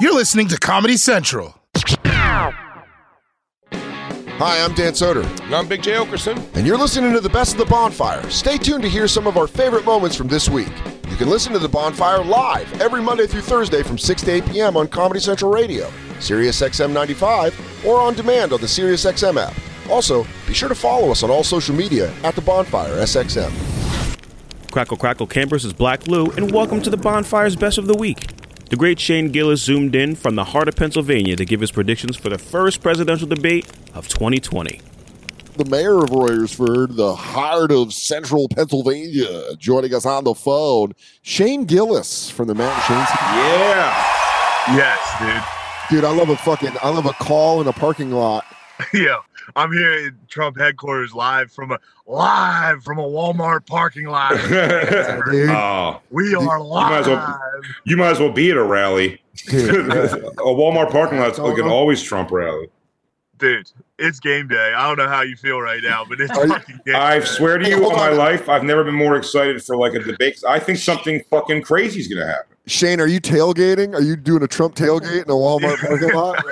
You're listening to Comedy Central. Hi, I'm Dan Soder. And I'm Big J. Okerson. And you're listening to the best of the bonfire. Stay tuned to hear some of our favorite moments from this week. You can listen to the bonfire live every Monday through Thursday from 6 to 8 p.m. on Comedy Central Radio, Sirius XM 95, or on demand on the Sirius XM app. Also, be sure to follow us on all social media at the Bonfire SXM. Crackle Crackle Campers is Black Lou, and welcome to the Bonfire's Best of the Week. The great Shane Gillis zoomed in from the heart of Pennsylvania to give his predictions for the first presidential debate of 2020. the mayor of Royersford, the heart of central Pennsylvania, joining us on the phone, Shane Gillis from the Mountain Shanes. Yeah. Yes, dude. Dude, I love a fucking, I love a call in a parking lot. Yeah, I'm here at Trump headquarters live from a live from a Walmart parking lot. Dude, Oh, we are might live. as well- you might as well be at a rally. dude, a Walmart parking lot's like an always Trump rally. Dude, it's game day. I don't know how you feel right now, but it's Are you- fucking game I day. swear to you, hold all my life, I've never been more excited for like a debate. I think something fucking crazy is going to happen. Shane, are you tailgating? Are you doing a Trump tailgate in a Walmart parking lot?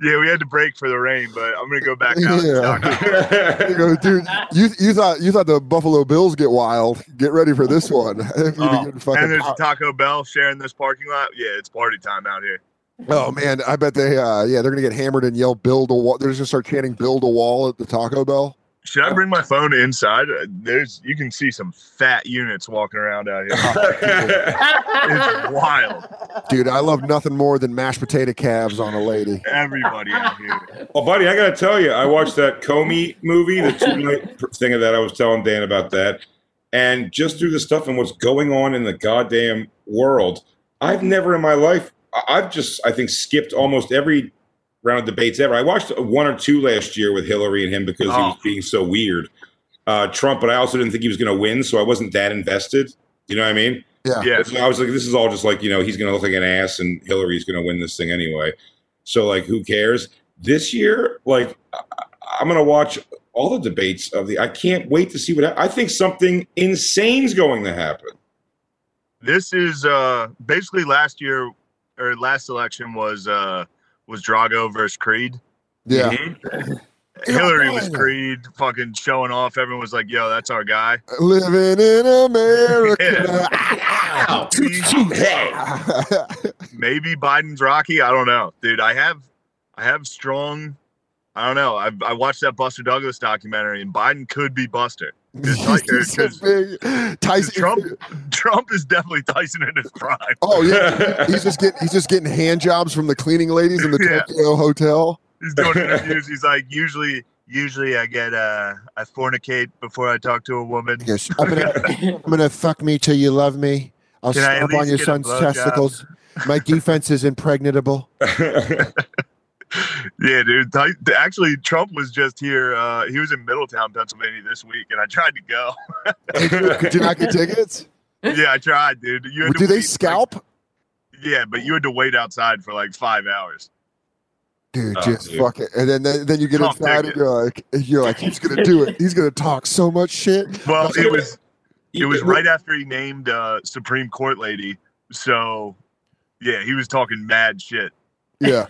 Yeah, we had to break for the rain, but I'm gonna go back out. Yeah. and talk. You go, dude, you you thought you thought the Buffalo Bills get wild. Get ready for this one. Oh, and there's a Taco Bell sharing this parking lot. Yeah, it's party time out here. Oh man, I bet they uh yeah, they're gonna get hammered and yell build a wall. They're just gonna start chanting build a wall at the Taco Bell. Should I bring my phone inside? Uh, There's you can see some fat units walking around out here. it's wild. Dude, I love nothing more than mashed potato calves on a lady. Everybody out here. Well, buddy, I got to tell you, I watched that Comey movie, the two night thing of that. I was telling Dan about that. And just through the stuff and what's going on in the goddamn world, I've never in my life, I've just, I think, skipped almost every round of debates ever. I watched one or two last year with Hillary and him because he was Oh. being so weird. Uh, Trump, but I also didn't think he was going to win, so I wasn't that invested. You know what I mean? Yeah. Yeah. So I was like, this is all just like, you know, he's going to look like an ass and Hillary's going to win this thing anyway. So, like, who cares? This year, like, I- I'm going to watch all the debates of the. I can't wait to see what. I think something insane's going to happen. This is uh basically last year or last election was uh was Drago versus Creed. Yeah. Hillary was Creed, fucking showing off. Everyone was like, "Yo, that's our guy." Living in America. Maybe Biden's Rocky. I don't know, dude. I have, I have strong. I don't know. I I watched that Buster Douglas documentary, and Biden could be Buster. It's like- He's so 'cause- big. Tyson Trump, Trump is definitely Tyson in his prime. Oh yeah, he's just getting he's just getting hand jobs from the cleaning ladies in the Yeah. Tokyo hotel. He's doing interviews. He's like, usually, usually I get uh, I fornicate before I talk to a woman. Yes, I'm gonna, I'm gonna fuck me till you love me. I'll Can I at stomp on your son's testicles. My defense is impregnable. Yeah, dude. Ty- actually, Trump was just here. Uh, he was in Middletown, Pennsylvania this week, and I tried to go. Did you not get tickets? yeah, I tried, dude. You had to Do they wait, like- scalp? yeah, but you had to wait outside for like five hours. Dude, Oh, just dude. fuck it. And then then, then you get Trump inside and you're like you're like he's gonna do it. He's gonna talk so much shit. Well, it was it was right after he named uh, Supreme Court lady. So, yeah, he was talking mad shit. Yeah.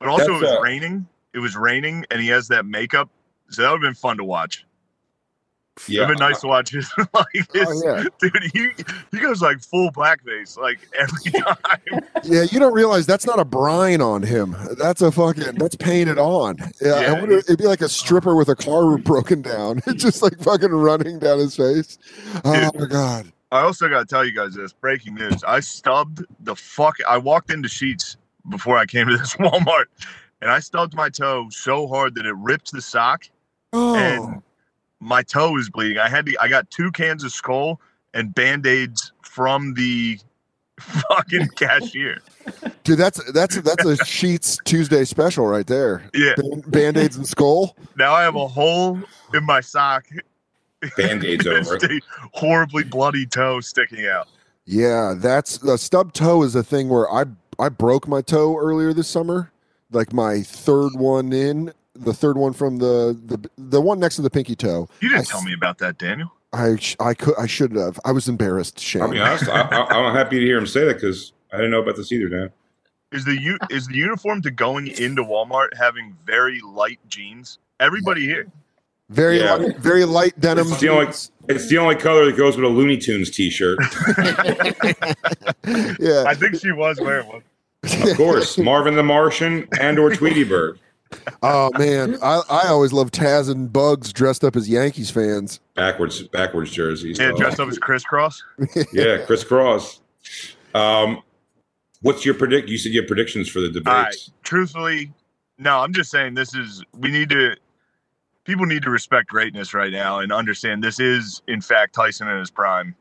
But also, That's, it was uh, raining. It was raining, and he has that makeup. So that would have been fun to watch. Yeah. It'd been nice to watch his like his Oh, yeah. dude. He he goes like full blackface like every time. Yeah, you don't realize that's not a brine on him. That's a fucking that's painted on. Yeah, I Yeah, wonder it'd be like a stripper with a car broken down. It's just like fucking running down his face. Oh my god. I also got to tell you guys this breaking news. I stubbed the fuck. I walked into Sheetz before I came to this Walmart, and I stubbed my toe so hard that it ripped the sock, Oh, and my toe is bleeding. I had to. I got two cans of Skoal and band aids from the fucking cashier. Dude, that's that's that's a Sheetz Tuesday special right there. Yeah. Band aids and Skoal. Now I have a hole in my sock. Band-aids over horribly bloody toe sticking out. Yeah, that's the stub toe is a thing where I I broke my toe earlier this summer, like my third one in, the third one from the the the one next to the pinky toe. You didn't I tell me about that, Daniel. I I could I should have. I was embarrassed. Shane. I'll be honest. I, I, I'm happy to hear him say that because I didn't know about this either, Dan. Is the u- is the uniform to going into Walmart having very light jeans? Everybody here. Very Yeah. light, very light denim. It's the only it's the only color that goes with a Looney Tunes T-shirt. yeah, I think she was wearing one. Of course, Marvin the Martian and or Tweety Bird. Oh man, I I always love Taz and Bugs dressed up as Yankees fans. Backwards backwards jerseys. Yeah, dressed up as Kris Kross. yeah, Kris Kross. Um, what's your predict? You said your predictions for the All right. debates. Truthfully, no, I'm just saying this is we need to people need to respect greatness right now and understand this is in fact Tyson in his prime.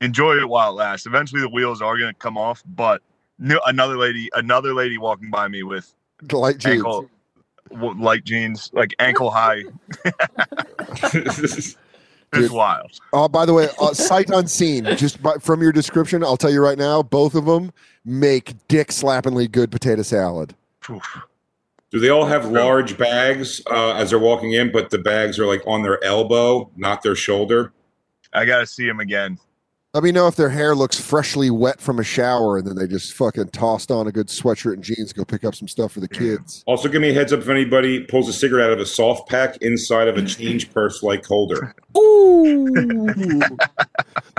Enjoy it while it lasts. Eventually the wheels are going to come off, but no, another lady another lady walking by me with The light jeans. ankle light jeans, like ankle high. It's Dude. wild. Oh, by the way, uh, sight unseen. Just by, from your description, I'll tell you right now, both of them make dick slappingly good potato salad. Oof. Do they all have large bags uh, as they're walking in, but the bags are like on their elbow, not their shoulder? I got to see them again. Let me know if their hair looks freshly wet from a shower, and then they just fucking tossed on a good sweatshirt and jeans, to go pick up some stuff for the kids. Also, give me a heads up if anybody pulls a cigarette out of a soft pack inside of a change purse like holder. Ooh.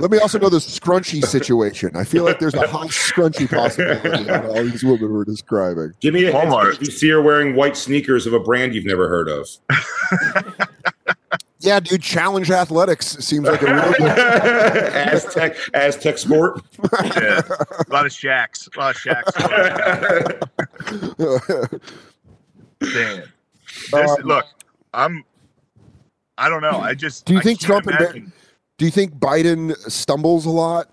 Let me also know the scrunchy situation. I feel like there's a high scrunchy possibility on all these women we're describing. Give me a heads up Walmart. if you see her wearing white sneakers of a brand you've never heard of. Yeah, dude, challenge athletics seems like a real good Aztec, Aztec sport. Yeah. a lot of shacks. A lot of shacks. Damn. This, Um, look, I'm. I don't know. I just. Do you I think can't Trump and Bar- Do you think Biden stumbles a lot?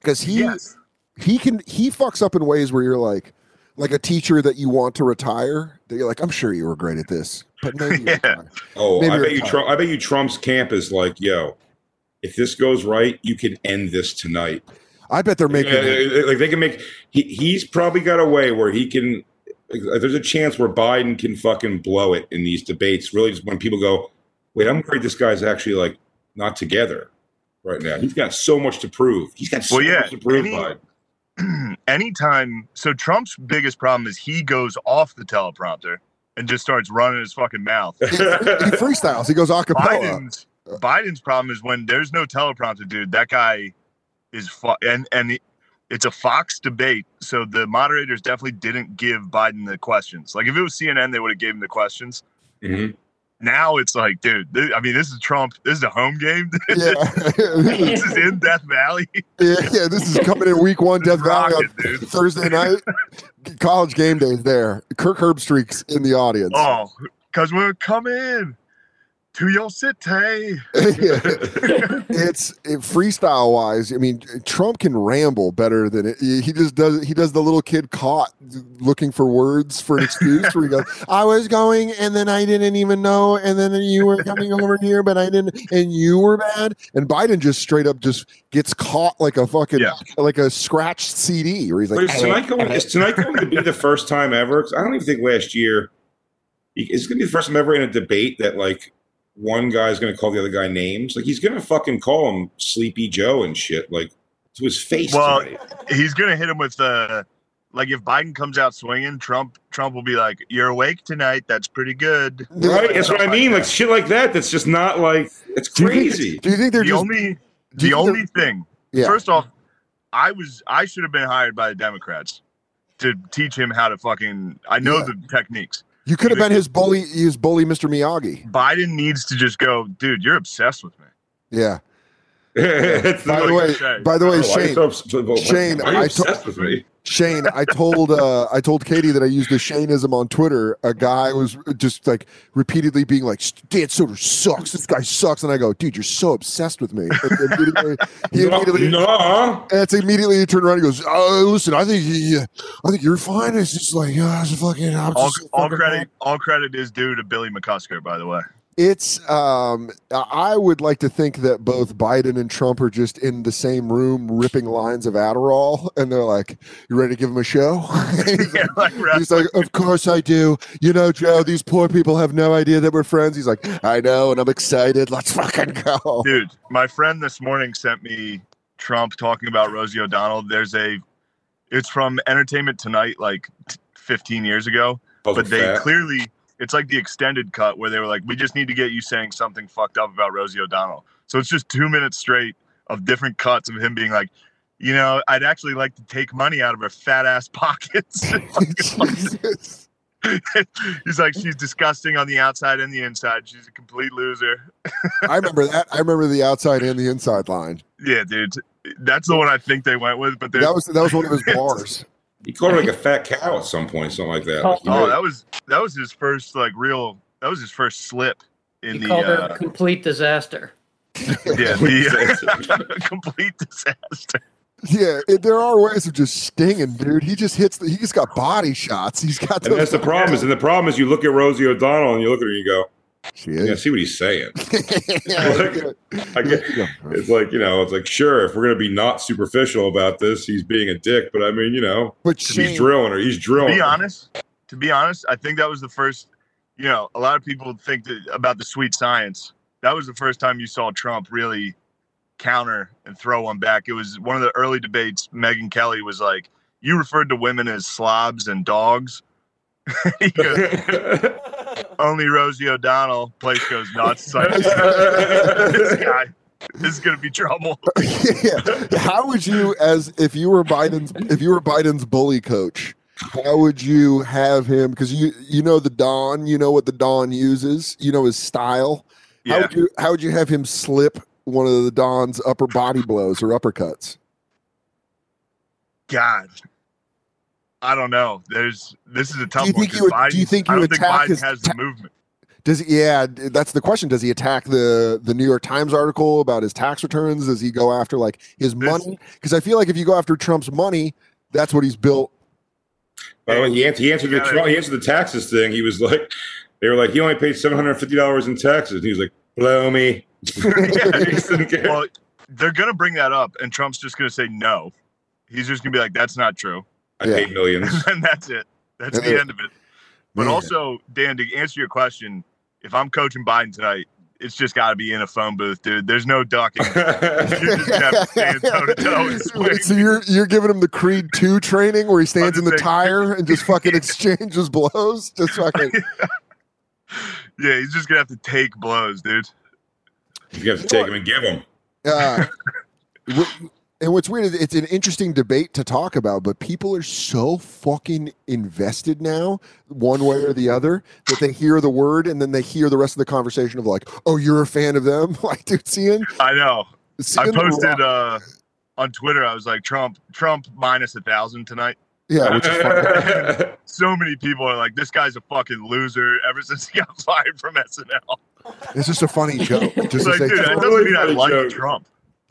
Because he Yes. he can he fucks up in ways where you're like like a teacher that you want to retire. That you're like, I'm sure you were great at this, but maybe Yeah. Oh, Maybe I you're bet you. Trump. I bet you Trump's camp is like, yo, if this goes right, you can end this tonight. I bet they're making. Yeah, like they can make. He, he's probably got a way where he can. Like, there's a chance where Biden can fucking blow it in these debates. Really, just when people go, "Wait, I'm worried this guy's actually like not together right now." He's got so much to prove. He's got so Well, yeah, much to prove. any- Biden. anytime. So Trump's biggest problem is he goes off the teleprompter and just starts running his fucking mouth. he freestyles. He goes a cappella. Biden's Biden's problem is when there's no teleprompter, dude. That guy is fu- and and it- it's a Fox debate, so the moderators definitely didn't give Biden the questions. Like if it was CNN, they would have gave him the questions. Mhm. Now it's like, dude. This, I mean, this is Trump. This is a home game. Yeah. this is in Death Valley. yeah, yeah, this is coming in week one, Death Valley on dude. Thursday night. College game days there. Kirk Herbstreit's in the audience. Oh, because we're coming to your city. Yeah. it's it, freestyle wise. I mean, Trump can ramble better than it. He just does. He does the little kid caught looking for words for an excuse. where he goes, "I was going, and then I didn't even know, and then you were coming over here, but I didn't, and you were bad." And Biden just straight up just gets caught like a fucking Yeah. like a scratched CD, where he's But like, is tonight going? Is tonight going to be the first time ever? 'Cause I don't even think last year. It's going to be the first time ever in a debate that like one guy's going to call the other guy names. Like he's going to fucking call him Sleepy Joe and shit. Like to his face. Well, tonight. He's gonna hit him with the like if Biden comes out swinging, Trump Trump will be like, "You're awake tonight. That's pretty good." right? That's what I mean. Like shit like that. That's just not like it's Do you think- crazy. Do you think they're the just? only the only thing. Yeah. First off, I was I should have been hired by the Democrats to teach him how to fucking. I know Yeah. the techniques. You could have been his bully. His bully, Mr. Miyagi. Biden needs to just go, dude. You're obsessed with me. Yeah. It's By the way, Shane. by the oh, way, oh, why are Shane. so obs- so- Shane, are you I obsessed to- with me? Shane, I told uh, I told Katie that I used the Shaneism on Twitter. A guy was just like repeatedly being like, "Dan Soder sucks. This guy sucks," and I go, "Dude, you're so obsessed with me." And immediately, he No, immediately, no. and it's immediately he turned around and goes, "Oh, "Listen, I think he, uh, I think you're fine." It's just like, uh, it's fucking, I'm All, just so all fucking credit, all credit is due to Billy McCusker, by the way. It's um I would like to think that both Biden and Trump are just in the same room ripping lines of Adderall and they're like, You ready to give him a show? he's, Yeah, like, like, he's like, Of course I do. You know, Joe, these poor people have no idea that we're friends. He's like, I know, and I'm excited. Let's fucking go. dude, my friend this morning sent me Trump talking about Rosie O'Donnell. There's a, it's from Entertainment Tonight, like t- 15 years ago, Puzzle but they fat. clearly, it's like the extended cut where they were like, we just need to get you saying something fucked up about Rosie O'Donnell. So it's just two minutes straight of different cuts of him being like, you know, I'd actually like to take money out of her fat ass pockets. Jesus. He's like, she's disgusting on the outside and the inside. She's a complete loser. I remember that. I remember the outside and the inside line. Yeah, dude. That's the one I think they went with. But That was that was one of his bars. He called her like a fat cow at some point, something like that. Oh, Oh, that was that was his first like real. That was his first slip in He the called her uh, a complete disaster. yeah the complete disaster. Yeah, it, there are ways of just stinging, dude. He just hits. The, he's got body shots. He's got. and that's the problem. Is and the problem is you look at Rosie O'Donnell and you look at her and you go, She yeah, is. see what he's saying. Yeah, I get, it's like you know, it's like sure, if we're gonna be not superficial about this, he's being a dick. But I mean, you know, but he's drilling her. He's To drilling. be honest, to be honest, I think that was the first. You know, a lot of people think that about the sweet science. That was the first time you saw Trump really counter and throw one back. It was one of the early debates. Megyn Kelly was like, "You referred to women as slobs and dogs." He goes, Only Rosie O'Donnell. Place goes nuts. Like, this guy, this is gonna be trouble. yeah. How would you, as if you were Biden's, if you were Biden's bully coach, how would you have him? Because you you know the Don, you know what the Don uses, you know his style. How would you how would you have him slip one of the Don's upper body blows or uppercuts? God, I don't know. There's this is a tough do you one. you would- Biden, do you think I you don't think Biden his has the movement? Does he, yeah, that's the question. Does he attack the the New York Times article about his tax returns? Does he go after like his This- money? Because I feel like if you go after Trump's money, that's what he's built. By the way, he answered, he answered the Trump- he answered the taxes thing. He was like, they were like, he only paid seven hundred fifty dollars in taxes. And he was like, blow me. He just didn't care. Well, they're gonna bring that up, and Trump's just gonna say no. He's just gonna be like, "That's not true," I Yeah. paid millions. and that's it. That's the end of it. But Man. also, Dan, to answer your question, if I'm coaching Biden tonight, it's just got to be in a phone booth, dude. There's no ducking. You're just have to stand toe to toe so you're you're giving him the Creed two training where he stands in the saying- tire and just fucking exchanges blows, just fucking. Yeah, he's just gonna have to take blows, dude. you have to take him and give him. Uh, wh- and what's weird is it's an interesting debate to talk about, but people are so fucking invested now, one way or the other, that they hear the word and then they hear the rest of the conversation of like, "Oh, you're a fan of them." Like, dude, seeing, I know. I seeing the posted ro- uh, on Twitter. I was like, Trump, Trump minus a thousand tonight. yeah, which is funny. So many people are like, this guy's a fucking loser ever since he got fired from SNL. It's just a funny joke. Just It's to like, dude, that Trump- doesn't mean I like joke. Trump.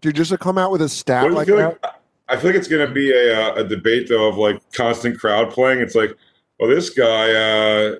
Dude, just to come out with a stat What do you like that. like- I feel like it's going to be a, uh, a debate though of like constant crowd playing. It's like, well, this guy, uh,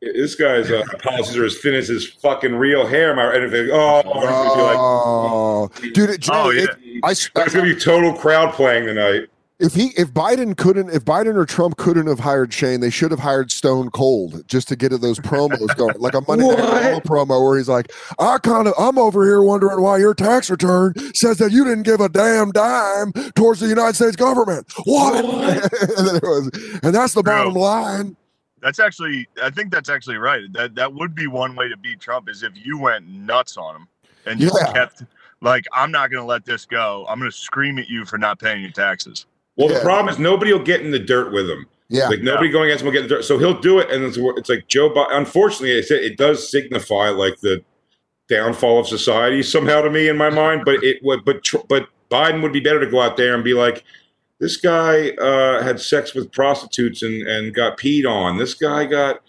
this guy's uh, policies are as thin as his fucking real hair. My and if they, oh, it's gonna Oh, dude, it, Jay, Oh, yeah. it- I, be like, it's going to be total crowd playing tonight. If he if Biden couldn't if Biden or Trump couldn't have hired Shane, they should have hired Stone Cold just to get those promos going, like a Monday Night promo where he's like, "I kind of I'm over here wondering why your tax return says that you didn't give a damn dime towards the United States government. What?" and, was, and that's the Bro. bottom line. That's actually, I think that's actually right. That that would be one way to beat Trump is if you went nuts on him and just Yeah. kept like, I'm not going to let this go. I'm going to scream at you for not paying your taxes. Well, Yeah. the problem is nobody will get in the dirt with him. Yeah, Like nobody going against him will get in the dirt. So he'll do it, and it's, it's like Joe. Biden. Unfortunately, it, it does signify like the downfall of society somehow to me in my mind. But it would, but but Biden would be better to go out there and be like, This guy uh, had sex with prostitutes and, and got peed on. This guy got,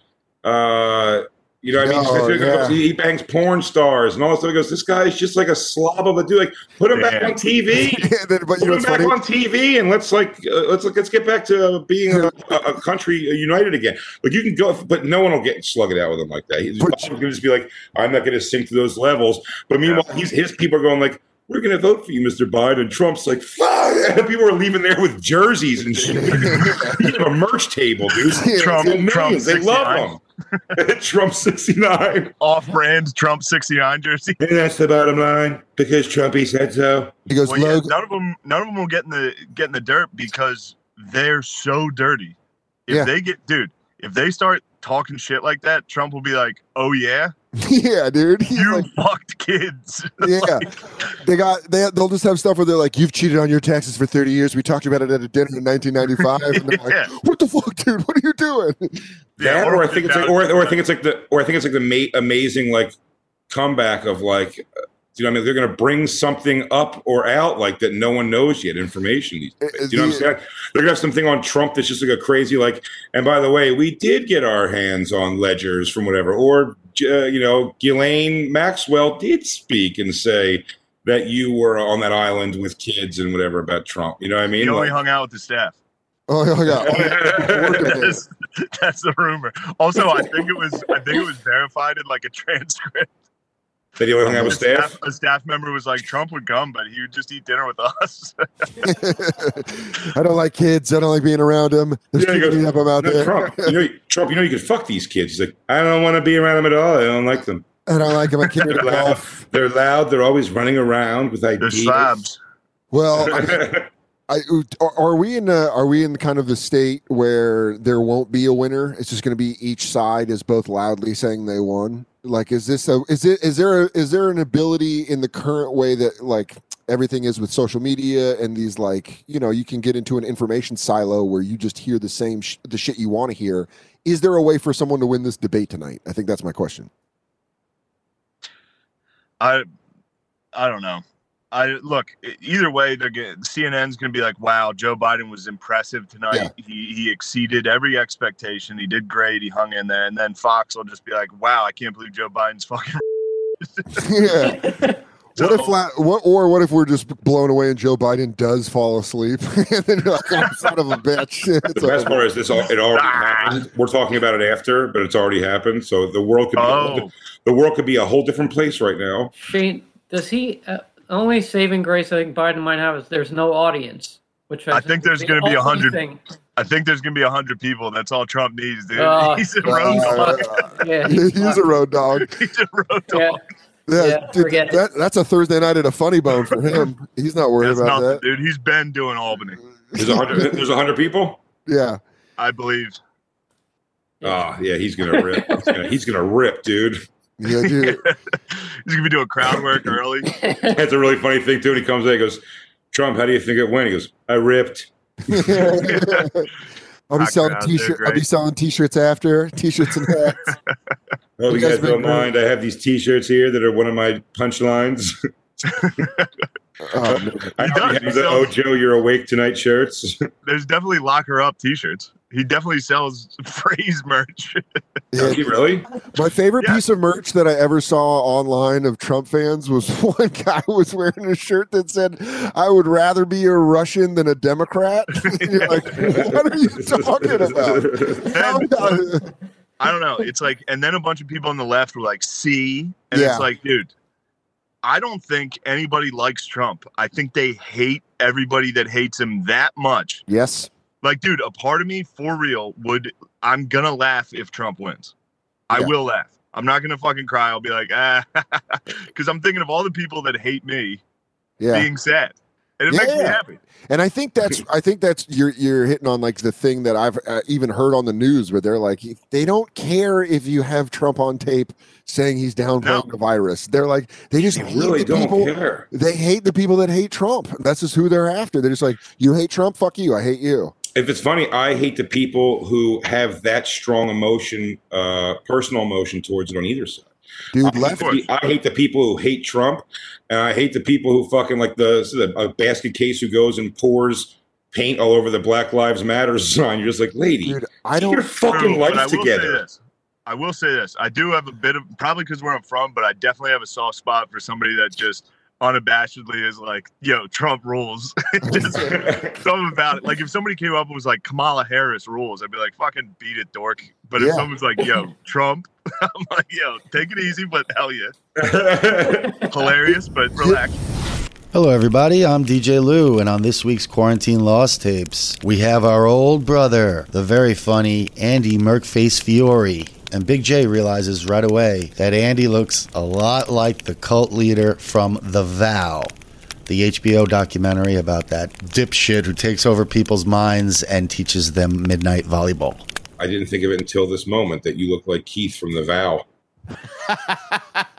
uh, you know, what I Oh, mean, yeah. he, bangs porn stars and all this stuff. He goes, this guy is just like a slob of a dude. Like, put him back on TV. Yeah, then- but you Put know him back funny? on TV and let's like uh, let's let's get back to being a, a country united again. Like you can go, but no one will get slug it out with him like that. He's going to just be like, I'm not going to sink to those levels. But meanwhile, he's his people are going like, we're going to vote for you, Mr. Biden. Trump's like, fuck. People are leaving there with jerseys and shit. He's a merch table, dude. Trump- Millions. Trump they love him. Trump 69. Off-brand Trump 69 jersey. And that's the bottom line because Trumpy said so. He goes, Well, yeah, none of them, none of them will get in the get in the dirt because they're so dirty. If Yeah. they get, dude, if they start talking shit like that, Trump will be like, "Oh yeah, yeah, dude. He's you like, fucked kids." yeah. They got they they'll just have stuff where they're like, You've cheated on your taxes for 30 years. We talked about it at a dinner in 1995. And they're like, What the fuck, dude? What are you doing? Yeah, that, or I think it's like, or, or I think it's like the, or I think it's like the ma- amazing like comeback of like, uh, you know, what I mean, they're going to bring something up or out like that no one knows yet, information. These Uh, days. You know what I'm saying? They're going to have something on Trump that's just like a crazy like. And by the way, we did get our hands on ledgers from whatever, or uh, you know, Ghislaine Maxwell did speak and say that you were on that island with kids and whatever about Trump. You know what I mean? You only Like- hung out with the staff. Oh, oh yeah. Working that's, that's the rumor. Also, I think it was I think it was verified in like a transcript. That he only hung out with A staff. A staff member was like, "Trump would come, but he would just eat dinner with us." I don't like kids. I don't like being around them. There's Yeah, he too many goes, of them out No, there. Trump, you know, Trump, you know, you could fuck these kids. He's like, I don't want to be around them at all. I don't like them. I don't like them. I can't They're loud. They're loud. They're always running around with They're ideas. slabs. Well, I, I, are, we in uh, are we in the kind of the state where there won't be a winner? It's just going to be each side is both loudly saying they won. Like, is this a is it is there a, is there an ability in the current way that like everything is with social media and these like you know you can get into an information silo where you just hear the same sh- the shit you want to hear. Is there a way for someone to win this debate tonight? I think that's my question. I I don't know. I look either way. They're getting, CNN's going to be like, "Wow, Joe Biden was impressive tonight. Yeah. He he exceeded every expectation. He did great. He hung in there." And then Fox will just be like, "Wow, I can't believe Joe Biden's fucking." yeah. What if la- what or what if we're just blown away and Joe Biden does fall asleep and then you're like, oh, son of a bitch. It's The best over. part is this: all, it already Ah. happened. We're talking about it after, but it's already happened. So the world could be a whole Oh, di- the world could be a whole different place right now. Shane, does he uh, only saving grace? I think Biden might have is there's no audience, which I think there's gonna be a hundred- I think there's going to be a hundred people. That's all Trump needs, dude. Oh, he's a road dog. fucked. Yeah, He's, he's a road dog. He's a road Yeah. dog. Yeah, Yeah, dude, that, that's a Thursday night at a funny bone for him. He's not worried That's about nothing, that. dude. He's been doing Albany, There's a hundred. There's a hundred people. Yeah. I believe. Oh yeah, he's gonna rip. He's gonna, he's gonna rip, dude. Yeah, dude. He's gonna be doing crowd work early. That's a really funny thing too. When he comes in, he goes, "Trump, how do you think it went?" He goes, "I ripped." I'll be Hot selling crowds, t-shirt. I'll be selling t-shirts after t-shirts and hats. Oh, You you guys guys don't been great. mind? I have these T-shirts here that are one of my punchlines. Oh, He does. He have the "Oh Joe, you're awake tonight" shirts. There's definitely locker up T-shirts. He definitely sells phrase merch. Yeah, Does he really? My favorite Yeah. piece of merch that I ever saw online of Trump fans was one guy was wearing a shirt that said, "I would rather be a Russian than a Democrat." You're like, "What are you talking about?" How- uh, I don't know. It's like, and then a bunch of people on the left were like, "See," and Yeah. it's like, dude, I don't think anybody likes Trump. I think they hate everybody that hates him that much. yes, Like, dude, a part of me, for real, would I'm gonna laugh if Trump wins. I Yeah. will laugh. I'm not gonna fucking cry. I'll be like, ah, because I'm thinking of all the people that hate me yeah. being sad, and it makes me Yeah. happy. And I think that's I think that's you're you're hitting on like the thing that I've uh, even heard on the news where they're like they don't care if you have Trump on tape saying he's downplaying No. the virus. They're like they just I hate really the don't people. care. They hate the people that hate Trump. That's just who they're after. They're just like you hate Trump, fuck you. I hate you. If it's funny, I hate the people who have that strong emotion, uh, personal emotion towards it on either side. Dude, I left hate, the, I hate the people who hate Trump, and I hate the people who fucking like the, the a basket case who goes and pours paint all over the Black Lives Matter sign. You're just like, lady, Dude, I don't. your fucking True, but I life together. I will say this. I do have a bit of probably because where I'm from, but I definitely have a soft spot for somebody that just unabashedly is like, "Yo, Trump rules." just something about it. Like if somebody came up and was like, "Kamala Harris rules," I'd be like, "Fucking beat it, dork." But if Yeah. someone's like, "Yo, Trump," I'm like, "Yo, take it easy," but hell yeah, hilarious, but relax. Hello, everybody. I'm DJ Lou, and on this week's Quarantine Lost Tapes, we have our old brother, the very funny Andy Merkface Fiori. And Big J realizes right away that Andy looks a lot like the cult leader from The Vow, the HBO documentary about that dipshit who takes over people's minds and teaches them midnight volleyball. I didn't think of it until this moment that you look like Keith from The Vow.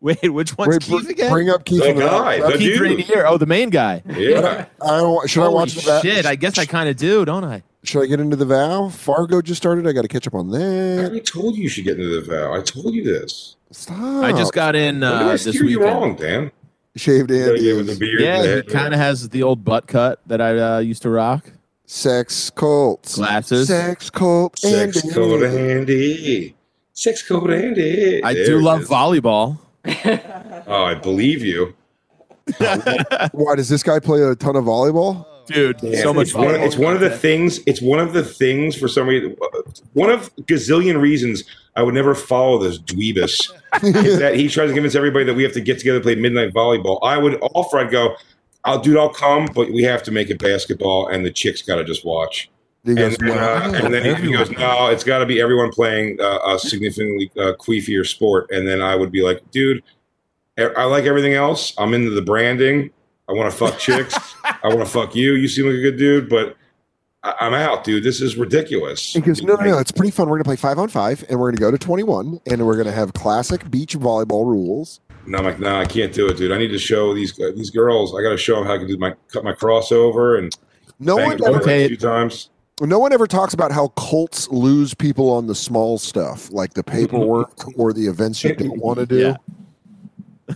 Wait, which one's Wait, Keith br- again? Bring up Keith. The from the- guy, oh, the Keith dude. Raniere. Oh, the main guy. Yeah. I don't, should I watch the vow? shit, I guess I kind of do, don't I? Should I get into the vow? Fargo just started. I got to catch up on that. I told you you should get into The Vow. I told you this. Stop. I just got in When did uh, I this steer you weekend. wrong, Dan? shaved Yeah, Andy. yeah, with the beard. Yeah, the he kind of has the old butt cut that I uh, used to rock. Sex cults. Glasses. Sex cult. Sex Andy. code Andy. Sex code Andy. I There do love is. volleyball. Oh, I believe you. Why does this guy play a ton of volleyball? Dude, Yeah, so much it's one, it's one of the things. It's one of the things for some reason. One of gazillion reasons I would never follow this dweebus. is that he tries to convince everybody that we have to get together and play midnight volleyball. I would offer. I'd go. I'll dude. I'll come, but we have to make it basketball, and the chicks got to just watch. And, goes, then, uh, and then he goes, no, it's got to be everyone playing uh, a significantly uh, queefier sport. And then I would be like, dude, I I like everything else. I'm into the branding. I want to fuck chicks. I want to fuck you. You seem like a good dude, but I- I'm out, dude. This is ridiculous. He goes, no, no, no, it's pretty fun. We're gonna play five on five, and we're gonna go to twenty one, and we're gonna have classic beach volleyball rules. And I'm like, no, I can't do it, dude. I need to show these uh, these girls. I got to show them how I can do my cut my crossover and No bang one, ever, a few times. no one ever talks about how cults lose people on the small stuff, like the paperwork or the events you don't want to do. Yeah.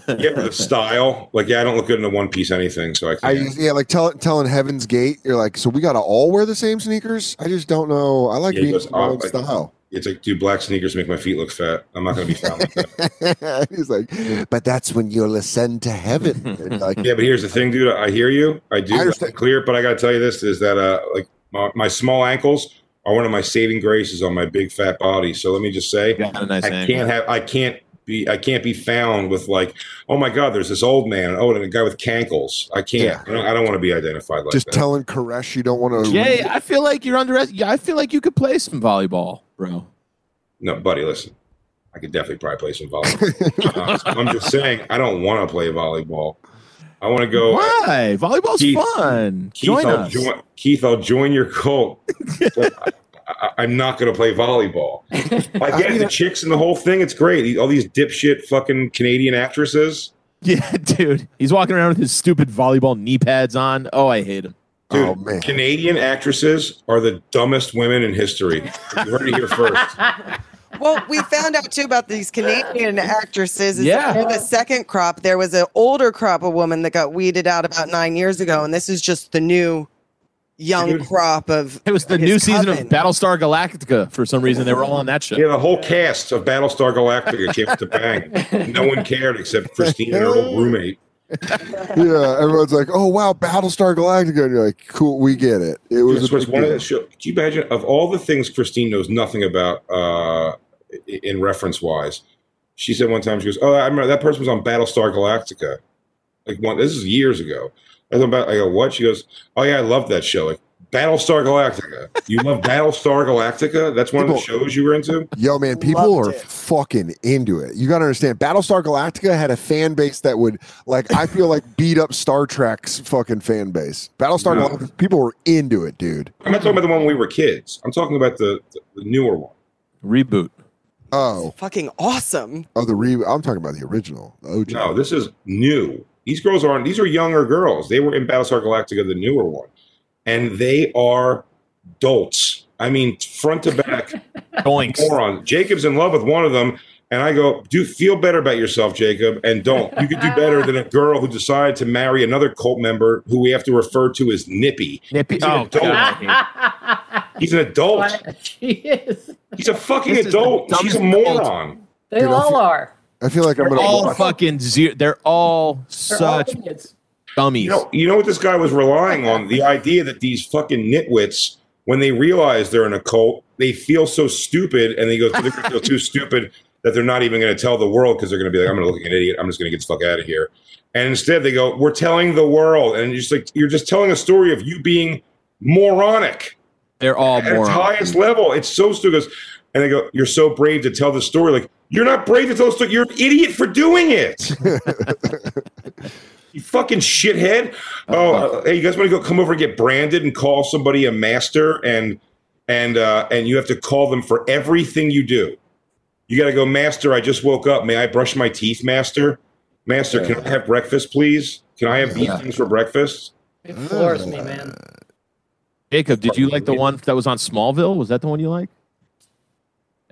Yeah, for the style. Like, yeah, I don't look good in a one piece anything, so I I can't. yeah, like tell, telling Heaven's Gate, you're like, so we got to all wear the same sneakers. I just don't know. I like Yeah, he being goes, in my own "Oh, I- style. it's like, dude, black sneakers make my feet look fat. I'm not going to be found like that. He's like, but that's when you'll ascend to heaven. Like, Yeah, but here's the thing, dude. I hear you. I do. I I understand. clear, but I got to tell you this: is that uh, like my, my small ankles are one of my saving graces on my big fat body. So let me just say, nice I angle. can't have. I can't be. I can't be found with like, oh my god, there's this old man. Oh, and a guy with cankles. I can't. Yeah. I don't, I don't want to be identified like just that. telling Koresh you don't want to. Jay, I feel like you're under. Yeah, I feel like you could play some volleyball, bro. no, buddy, listen. I could definitely probably play some volleyball. Uh, I'm just saying, I don't want to play volleyball. I want to go. Why? Volleyball's Keith- fun. Keith, Join I'll us. join, Keith, I'll join your cult. but I, I, am not going to play volleyball. I get the chicks and the whole thing. It's great. All these dipshit fucking Canadian actresses. Yeah, dude. He's walking around with his stupid volleyball knee pads on. Oh, I hate him. Dude, Oh, man. Canadian actresses are the dumbest women in history. You heard it here first. Well, we found out too about these Canadian actresses. is Yeah. the second crop, there was an older crop of women that got weeded out about nine years ago, and this is just the new young Dude. crop of. It was the his new season coven. of Battlestar Galactica. For some reason, they were all on that show. Yeah, the whole cast of Battlestar Galactica came to bang. No one cared except Christine and her old roommate. yeah, everyone's like, "Oh wow, Battlestar Galactica," and you're like, "Cool, we get it." It was This a was one of deal. the show. Can you imagine of all the things Christine knows nothing about uh, in reference wise? She said one time she goes, "Oh, I remember that person was on Battlestar Galactica." Like one, this is years ago. I go, I go, what? She goes, "Oh yeah, I love that show." Like Battlestar Galactica. You love Battlestar Galactica? That's one of the shows you were into. Yo, man, people Loved are it. fucking into it. You got to understand, Battlestar Galactica had a fan base that would, like, I feel like beat up Star Trek's fucking fan base. Battlestar No. Galactica, people were into it, dude. I'm not talking about the one when we were kids. I'm talking about the the, the newer one. Reboot. Oh, Fucking awesome. oh, the re. I'm talking about the original. the OG. No, this is new. These girls aren't. These are younger girls. They were in Battlestar Galactica, the newer one, and they are dolts. I mean, front to back Doinks. morons. Jacob's in love with one of them, And I go, do feel better about yourself, Jacob, and don't. You could do better than a girl who decided to marry another cult member who we have to refer to as Nippy. Nippy. He's an Oh, adult. God. He's an adult. she is. He's a fucking This is the adult. She's a moron. They Dude, all are. I feel like I'm They're gonna. all watch- fucking zero. They're all They're such idiots. dummies. You know, you know what this guy was relying on? The idea that these fucking nitwits, when they realize they're in a cult, they feel so stupid, and they go, they feel too stupid that they're not even going to tell the world because they're going to be like, I'm going to look like an idiot. I'm just going to get the fuck out of here. And instead, they go, we're telling the world, and you're just like you're just telling a story of you being moronic They're all at its highest level. It's so stupid. And they go, "You're so brave to tell the story." Like you're not brave to tell the story. You're an idiot for doing it. you fucking shithead. Oh, uh, hey, you guys want to go come over and get branded and call somebody a master and and uh, and you have to call them for everything you do. You got to go, master. I just woke up. May I brush my teeth, master? Master, can I have breakfast, please? Can I have these things for breakfast? It floors me, man. Jacob, did you like the one that was on Smallville? Was that the one you like?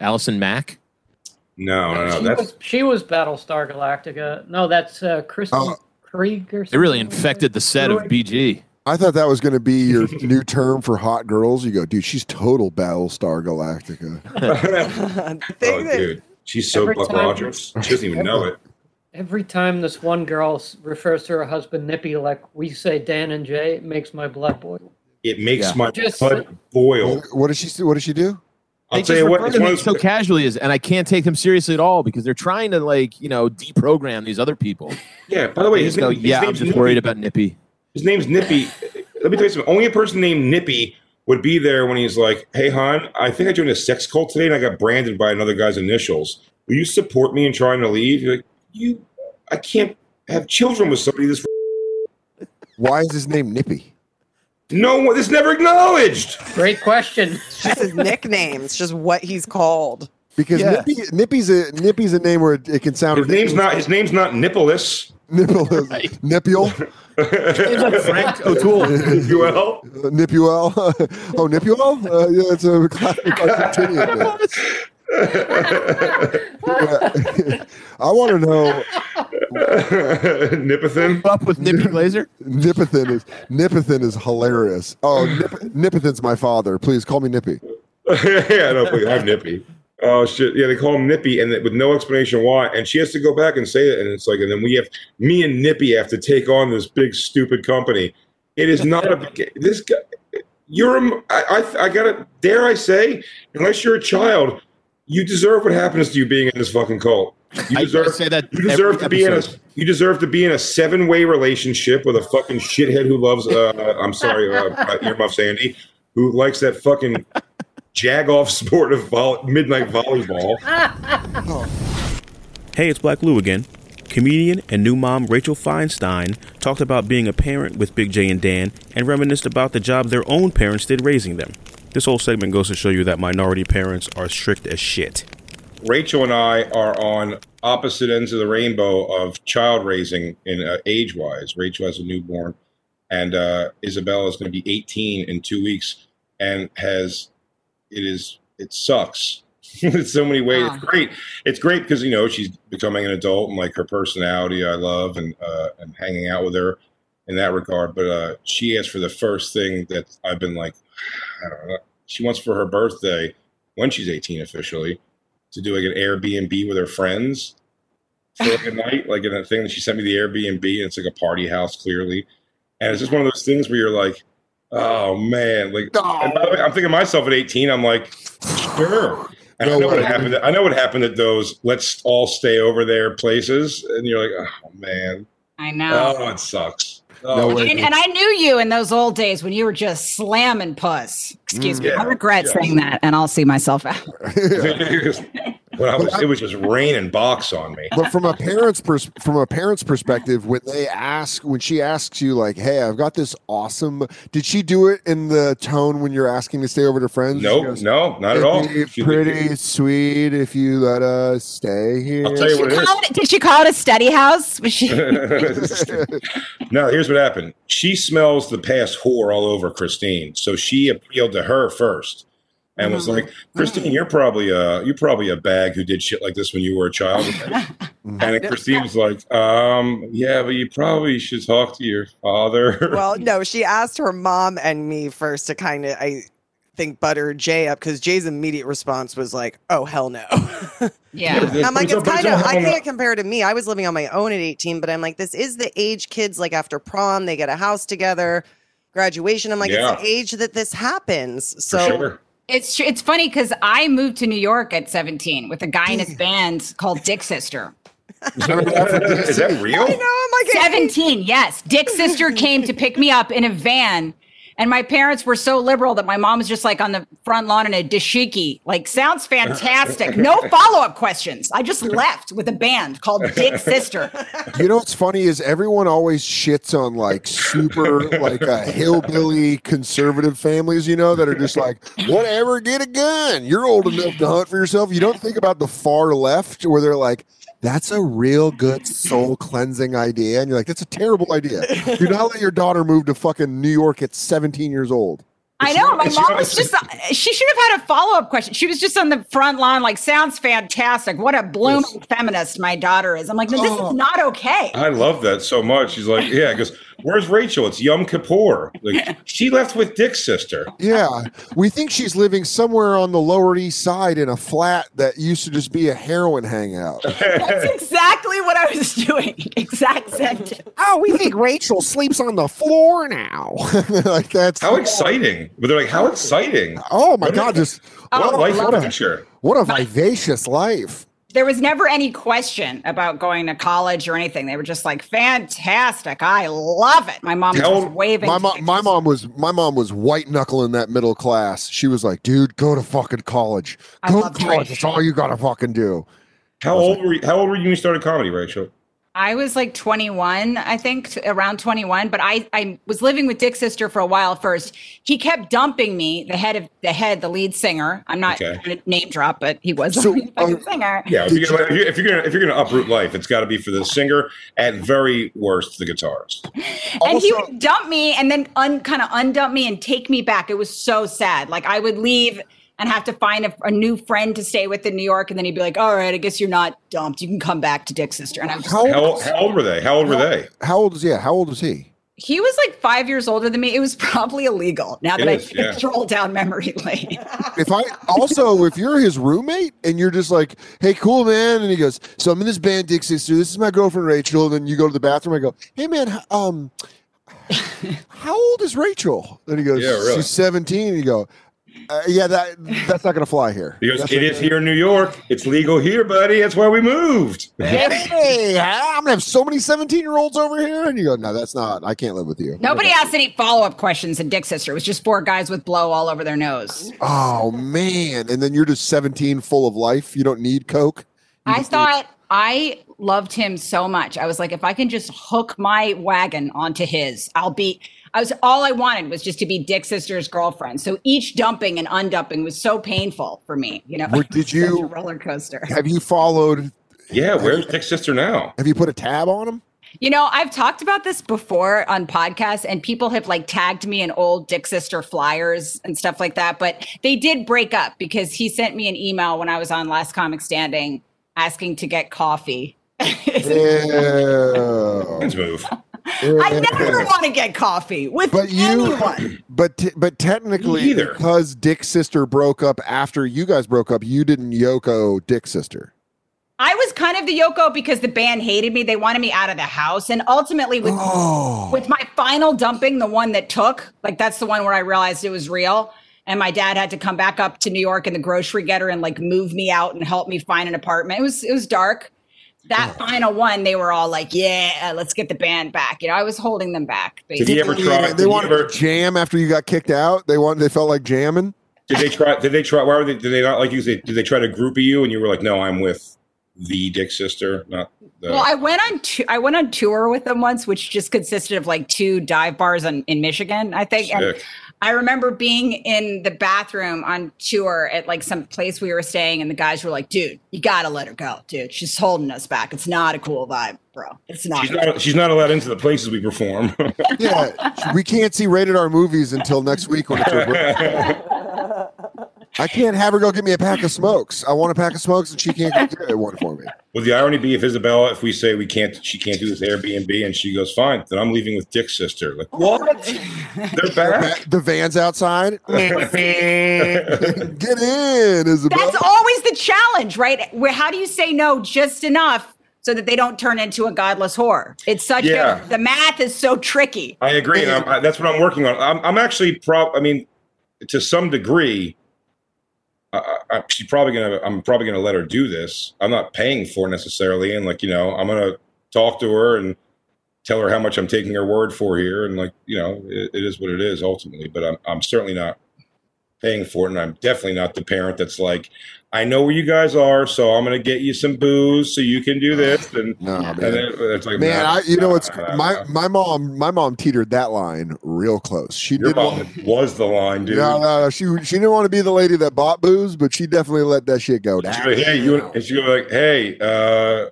Allison Mack. No, no, no. she, That's was, she was Battlestar Galactica. No, that's uh, Kristen Oh. Kreuk or They really infected the set of BG. I thought that was going to be your new term for hot girls. You go, dude, she's total Battlestar Galactica. Oh, dude. She's so Every Buck Rogers. She doesn't even know it. Every time this one girl refers to her husband Nippy like we say Dan and Jay, it makes my blood boil. It makes Yeah. my Just- blood boil. What, what does she? What does she do? I'll They tell just you what. refer It's to one me of so casually as, and I can't take them seriously at all because they're trying to like you know deprogram these other people. yeah. By the way, They his, just go, name, his yeah, I'm just Nippy. worried about Nippy. His name's Nippy. Let me tell you something. Only a person named Nippy would be there when he's like, "Hey, hon, I think I joined a sex cult today, and I got branded by another guy's initials. Will you support me in trying to leave?" You're like, "You, I can't have children with somebody this." Why is his name Nippy? No one. This never acknowledged. Great question. It's just his nickname. It's just what he's called. Because Yeah. Nippy, Nippy's a Nippy's a name where it, it can sound His name's not. His name's not Nippolis. Nipple Nipule Frank O'Toole. Well, Nipuel. oh, Nipuel. Uh, yeah, it's a classic Argentinian name. Yeah. I want to know Nipothin. Up with Nippy Glazer. Nipothin is Nipothin is hilarious. Oh, Nip, Nipothin's my father. Please call me Nippy. yeah, no, please, I'm Nippy. Oh shit! Yeah, they call him Nippy, and with no explanation why. And she has to go back and say it, and it's like, and then we have me and Nippy have to take on this big stupid company. It is not a big, this guy. You're a, I, I, I gotta dare I say, unless you're a child, you deserve what happens to you being in this fucking cult. You I- I deserve say that you deserve every to be in a you deserve to be in a seven way relationship with a fucking shithead who loves. Uh, I'm sorry, uh, uh, earmuffs Andy, who likes that fucking jag off sport of vol- midnight volleyball. Hey, it's Black Lou again. Comedian and new mom Rachel Feinstein talked about being a parent with Big J and Dan and reminisced about the job their own parents did raising them. This whole segment goes to show you that minority parents are strict as shit. Rachel and I are on opposite ends of the rainbow of child raising in uh, age wise. Rachel has a newborn, and uh, Isabella is going to be 18 in two weeks, and has it is it sucks in so many ways. It's great. It's great because you know she's becoming an adult and like her personality I love and uh, and hanging out with her in that regard. But uh, she asked for the first thing that I've been like, I don't know. She wants for her birthday when she's 18 officially to do like an Airbnb with her friends for like a night, like in a thing that she sent me the Airbnb, and it's like a party house clearly, and it's just one of those things where you're like, oh man, like and by the way, I'm thinking myself at 18, I'm like, sure. And I No know what happened. I know what happened at those let's all stay over there places, and you're like, oh man, I know. oh it sucks. No Oh, way. and, and I knew you in those old days when you were just slamming puss. Excuse Mm. me. I regret yeah. saying that, and I'll see myself out. when I was, it was just raining box on me. but from a parent's pers- from a parent's perspective, when they ask, when she asks you, like, "Hey, I've got this awesome," did she do it in the tone when you're asking to stay over to friends? No, goes, no, not at all. "It'd be pretty sweet if you let us stay here. I'll tell you what it is. It- did she call it a study house? Was she? no, here's what happened. She smells the past whore all over Christine. So she appealed to her first. And was like, "Christine, you're probably a you're probably a bag who did shit like this when you were a child." and then Christine was like, um, "Yeah, but you probably should talk to your father." well, no, she asked her mom and me first to kind of, I think, butter Jay up because Jay's immediate response was like, "Oh hell no." Yeah. And I'm like, But it's kind of, I can't compare to me. I was living on my own at 18, but I'm like, this is the age kids like after prom, they get a house together, graduation. I'm like, Yeah. it's the age that this happens. For So sure. It's tr- it's funny because I moved to New York at 17 with a guy in his band called Dick Sister. Is that real? I know, I'm like 17, yes. Dick Sister came to pick me up in a van. And my parents were so liberal that my mom was just like on the front lawn in a dashiki. Like, sounds fantastic. No follow up questions. I just left with a band called Dick Sister. You know what's funny is everyone always shits on like super like uh, hillbilly conservative families, you know, that are just like whatever, get a gun. You're old enough to hunt for yourself. You don't think about the far left where they're like, that's a real good soul cleansing idea, and you're like, that's a terrible idea. Do not let your daughter move to fucking New York at 17 years old. I know. My mom was just, uh, she should have had a follow up question. She was just on the front line, like, sounds fantastic. What a blooming feminist my daughter is. I'm like, no, this Oh. is not okay. I love that so much. She's like, yeah, because where's Rachel? It's Yom Kippur. Like she left with Dick's sister. Yeah, we think she's living somewhere on the Lower East Side in a flat that used to just be a heroin hangout. That's exactly what I was doing. Exact sentence. Oh, we think Rachel sleeps on the floor now. like that's How exciting! But they're like, how exciting! Oh my god, just oh, What a Oh, life love it. adventure! what a vivacious life. There was never any question about going to college or anything. They were just like, fantastic. I love it. My mom was How- waving. My mom, my mom was my mom was white knuckling that middle class. She was like, "Dude, go to fucking college. Go to college. Drake. That's all you gotta fucking do." How old were you? How old were you when you started comedy, Rachel? I was like 21, I think, around 21. But I, I was living with Dick's sister for a while first. He kept dumping me, the head of the head, the lead singer. I'm not Okay. going to name drop, but he was So, the um, singer. Yeah, if you're, gonna, if you're- if you're gonna if you're gonna uproot life, it's got to be for the singer. At very worst, the guitarist. and he would dump me and then un, kind of undump me and take me back. It was so sad. Like I would leave and have to find a, a new friend to stay with in New York, and then he'd be like, "All right, I guess you're not dumped. You can come back to Dick's sister." And I was just How like, How, old- how old were they? How old were they? How old is yeah? How old is he? he was like five years older than me. It was probably illegal. Now It that is, I yeah. stroll down memory lane. If I also if you're his roommate and you're just like, "Hey, cool man," and he goes, "So I'm in this band, Dick Sister. This is my girlfriend Rachel." And then you go to the bathroom. I go, "Hey man, um, how old is Rachel?" And he goes, Yeah, really. "She's 17." And you go, uh, "Yeah, that that's not gonna fly here." Because That's it not is gonna- here in New York. It's legal here, buddy. That's why we moved. Hey, I'm gonna have so many 17 year olds over here, and you go, "No, that's not. I can't live with you." Nobody asked any follow up questions in Dick's sister. It was just four guys with blow all over their nose. Oh man! And then you're just 17, full of life. You don't need coke. I thought I loved him so much. I was like, if I can just hook my wagon onto his, I'll be. I was all I wanted was just to be Dick's sister's girlfriend. So each dumping and undumping was so painful for me. You know, What did Such a you- roller coaster? Have you followed? Yeah, where's Dick's sister now? Have you put a tab on him? You know, I've talked about this before on podcasts, and people have like tagged me in old Dick Sister flyers and stuff like that. But they did break up because he sent me an email when I was on Last Comic Standing asking to get coffee. Ew. Men's move. I never want to get coffee with But you, but t- but technically, Me either. because Dick's sister broke up after you guys broke up, you didn't Yoko Dick's sister. I was kind of the Yoko because the band hated me. They wanted me out of the house. And ultimately, with, Oh. with my final dumping, the one that took, like that's the one where I realized it was real. And my dad had to come back up to New York and the grocery getter and like move me out and help me find an apartment. It was it was dark. That Oh. final one, they were all like, "Yeah, let's get the band back." You know, I was holding them back. Did he ever Yeah, try? They wanted ever? to jam after you got kicked out. They wanted. They felt like jamming. Did they try? Did they try? Why were they? Did they not like you? Did they try to groupie you? And you were like, no, I'm with the Dick sister, not the. Well, I went on tu- I went on tour with them once, which just consisted of like two dive bars in, in Michigan, I think. And Sick. I remember being in the bathroom on tour at like some place we were staying, and the guys were like, "Dude, you gotta let her go, dude. She's holding us back. It's not a cool vibe, bro. It's not." She's not. She's not allowed into the places we perform. Yeah, we can't see rated R movies until next week when it's your birthday. I can't have her go get me a pack of smokes. I want a pack of smokes, and she can't go get one for me. Would the irony be if Isabella, if we say we can't, she can't do this Airbnb, and she goes, "Fine, then I'm leaving with Dick's sister." Like what? They're back. The van's outside. get in, Isabella. That's always the challenge, right? Where how do you say no just enough so that they don't turn into a godless whore? It's such Yeah. a the math is so tricky. I agree. And I'm, I, that's what I'm working on. I'm, I'm actually prob. I mean, to some degree, I, I, she's probably gonna. I'm probably gonna let her do this. I'm not paying for necessarily, and like you know, I'm gonna talk to her and tell her how much I'm taking her word for here, and like you know, it, it is what it is ultimately. But I'm I'm certainly not paying for it, and I'm definitely not the parent that's like. I know where you guys are, so I'm gonna get you some booze so you can do this. And, no, and then it's like, Man, nah, I, you know what's nah, my nah. my mom my mom teetered that line real close. She Your did mom want, was the line, dude. no, no, no, she she didn't want to be the lady that bought booze, but she definitely let that shit go down. Like, hey, you and, she'd go like, hey, uh,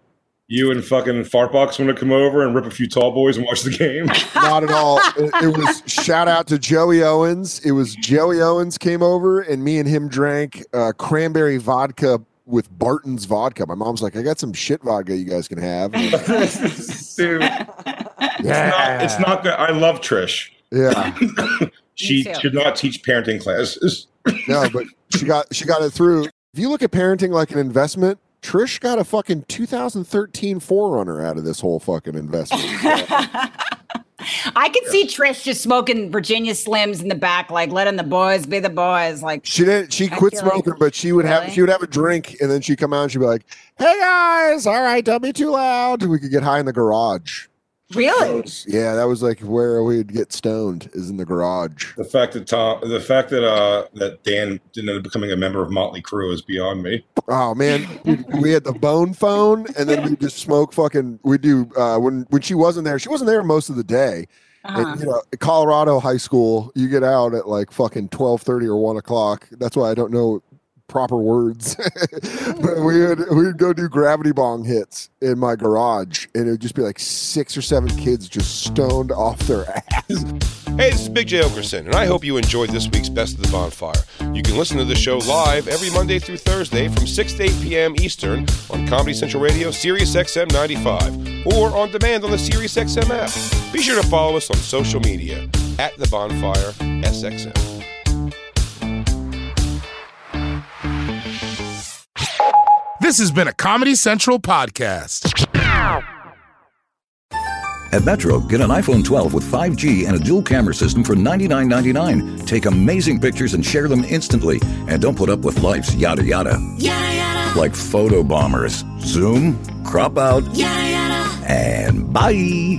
you and fucking Fartbox want to come over and rip a few tall boys and watch the game? Not at all. It, it was shout out to Joey Owens. It was Joey Owens came over and me and him drank uh, cranberry vodka with Barton's vodka. My mom's like, I got some shit vodka you guys can have. Dude, it's not, it's not good. I love Trish. Yeah. She should not teach parenting classes. no, but she got she got it through. If you look at parenting like an investment, Trish got a fucking 2013 4Runner out of this whole fucking investment. I could see Trish just smoking Virginia Slims in the back, like letting the boys be the boys. Like She didn't. She I quit feel like- smoking, but she would have she would have a drink, and then she'd come out and she'd be like, "Hey guys, all right, don't be too loud." We could get high in the garage. Really? Yeah, that was like where we'd get stoned is in the garage. The fact that Tom, the fact that uh that Dan didn't end up becoming a member of Motley Crue is beyond me. Oh man, we had the bone phone, and then we just smoke fucking. We do uh, when when she wasn't there. She wasn't there most of the day. Uh-huh. And, you know, Colorado high school, you get out at like fucking twelve thirty or one o'clock. That's why I don't know proper words. but we oh. would we would go do gravity bong hits in my garage, and it would just be like six or seven kids just stoned off their ass. Hey, this is Big Jay Oakerson, and I hope you enjoyed this week's Best of the Bonfire. You can listen to the show live every Monday through Thursday from 6 to 8 p.m. Eastern on Comedy Central Radio, Sirius XM 95, or on demand on the Sirius XM app. Be sure to follow us on social media at The Bonfire SXM. This has been a Comedy Central podcast. At Metro, get an iPhone 12 with 5G and a dual camera system for $99.99. Take amazing pictures and share them instantly. And don't put up with life's yada yada. Yada yada. Like photo bombers. Zoom, crop out, Yada yada. and bye.